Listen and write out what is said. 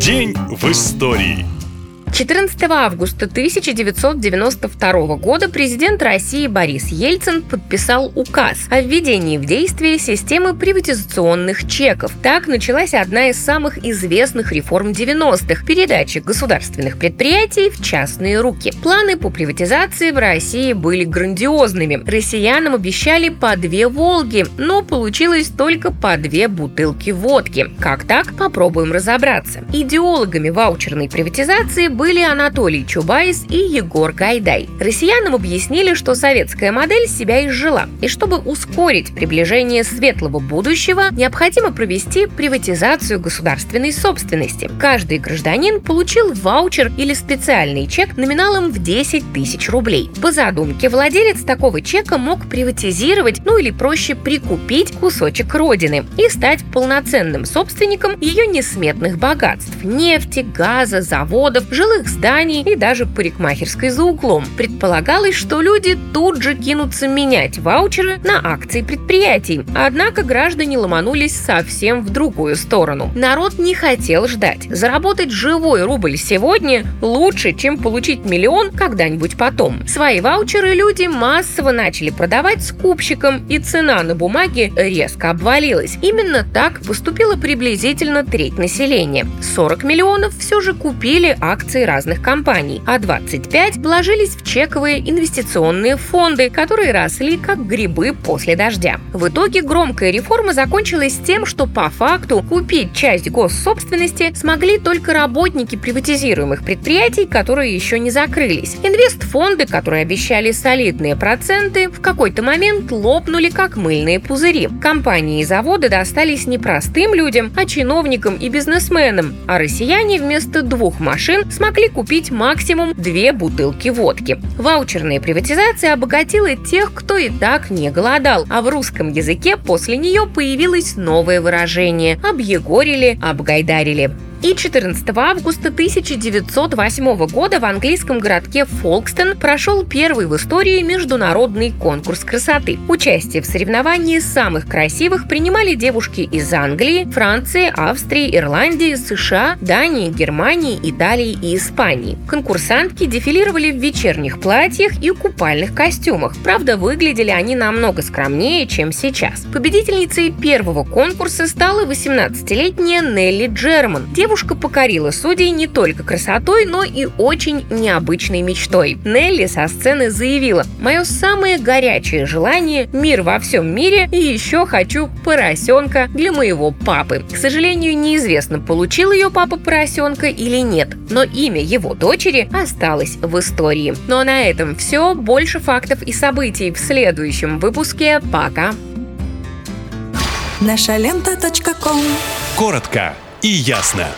День в истории. 14 августа 1992 года президент России Борис Ельцин подписал указ о введении в действие системы приватизационных чеков. Так началась одна из самых известных реформ 90-х – передача государственных предприятий в частные руки. Планы по приватизации в России были грандиозными. Россиянам обещали по две «Волги», но получилось только по две бутылки водки. Как так? Попробуем разобраться. Идеологами ваучерной приватизации были Анатолий Чубайс и Егор Гайдай. Россиянам объяснили, что советская модель себя изжила, и чтобы ускорить приближение светлого будущего, необходимо провести приватизацию государственной собственности. Каждый гражданин получил ваучер или специальный чек номиналом в 10 тысяч рублей. По задумке, владелец такого чека мог приватизировать, ну или проще прикупить кусочек родины и стать полноценным собственником ее несметных богатств – нефти, газа, заводов, жилых жилых зданий и даже парикмахерской за углом. Предполагалось, что люди тут же кинутся менять ваучеры на акции предприятий. Однако граждане ломанулись совсем в другую сторону. Народ не хотел ждать. Заработать живой рубль сегодня лучше, чем получить миллион когда-нибудь потом. Свои ваучеры люди массово начали продавать скупщикам, и цена на бумаге резко обвалилась. Именно так поступила приблизительно треть населения. 40 миллионов все же купили акции акции разных компаний, а 25 вложились в чековые инвестиционные фонды, которые росли как грибы после дождя. В итоге громкая реформа закончилась тем, что по факту купить часть госсобственности смогли только работники приватизируемых предприятий, которые еще не закрылись. Инвестфонды, которые обещали солидные проценты, в какой-то момент лопнули как мыльные пузыри. Компании и заводы достались не простым людям, а чиновникам и бизнесменам, а россияне вместо двух машин смогли могли купить максимум две бутылки водки. Ваучерная приватизация обогатила тех, кто и так не голодал, а в русском языке после нее появилось новое выражение – объегорили, обгайдарили. И 14 августа 1908 года в английском городке Фолкстон прошел первый в истории международный конкурс красоты. Участие в соревновании самых красивых принимали девушки из Англии, Франции, Австрии, Ирландии, США, Дании, Германии, Италии и Испании. Конкурсантки дефилировали в вечерних платьях и купальных костюмах. Правда, выглядели они намного скромнее, чем сейчас. Победительницей первого конкурса стала 18-летняя Нелли Джерман. Девушка девушка покорила судей не только красотой, но и очень необычной мечтой. Нелли со сцены заявила «Мое самое горячее желание – мир во всем мире и еще хочу поросенка для моего папы». К сожалению, неизвестно, получил ее папа поросенка или нет, но имя его дочери осталось в истории. Ну а на этом все. Больше фактов и событий в следующем выпуске. Пока! Наша лента. Коротко и ясно.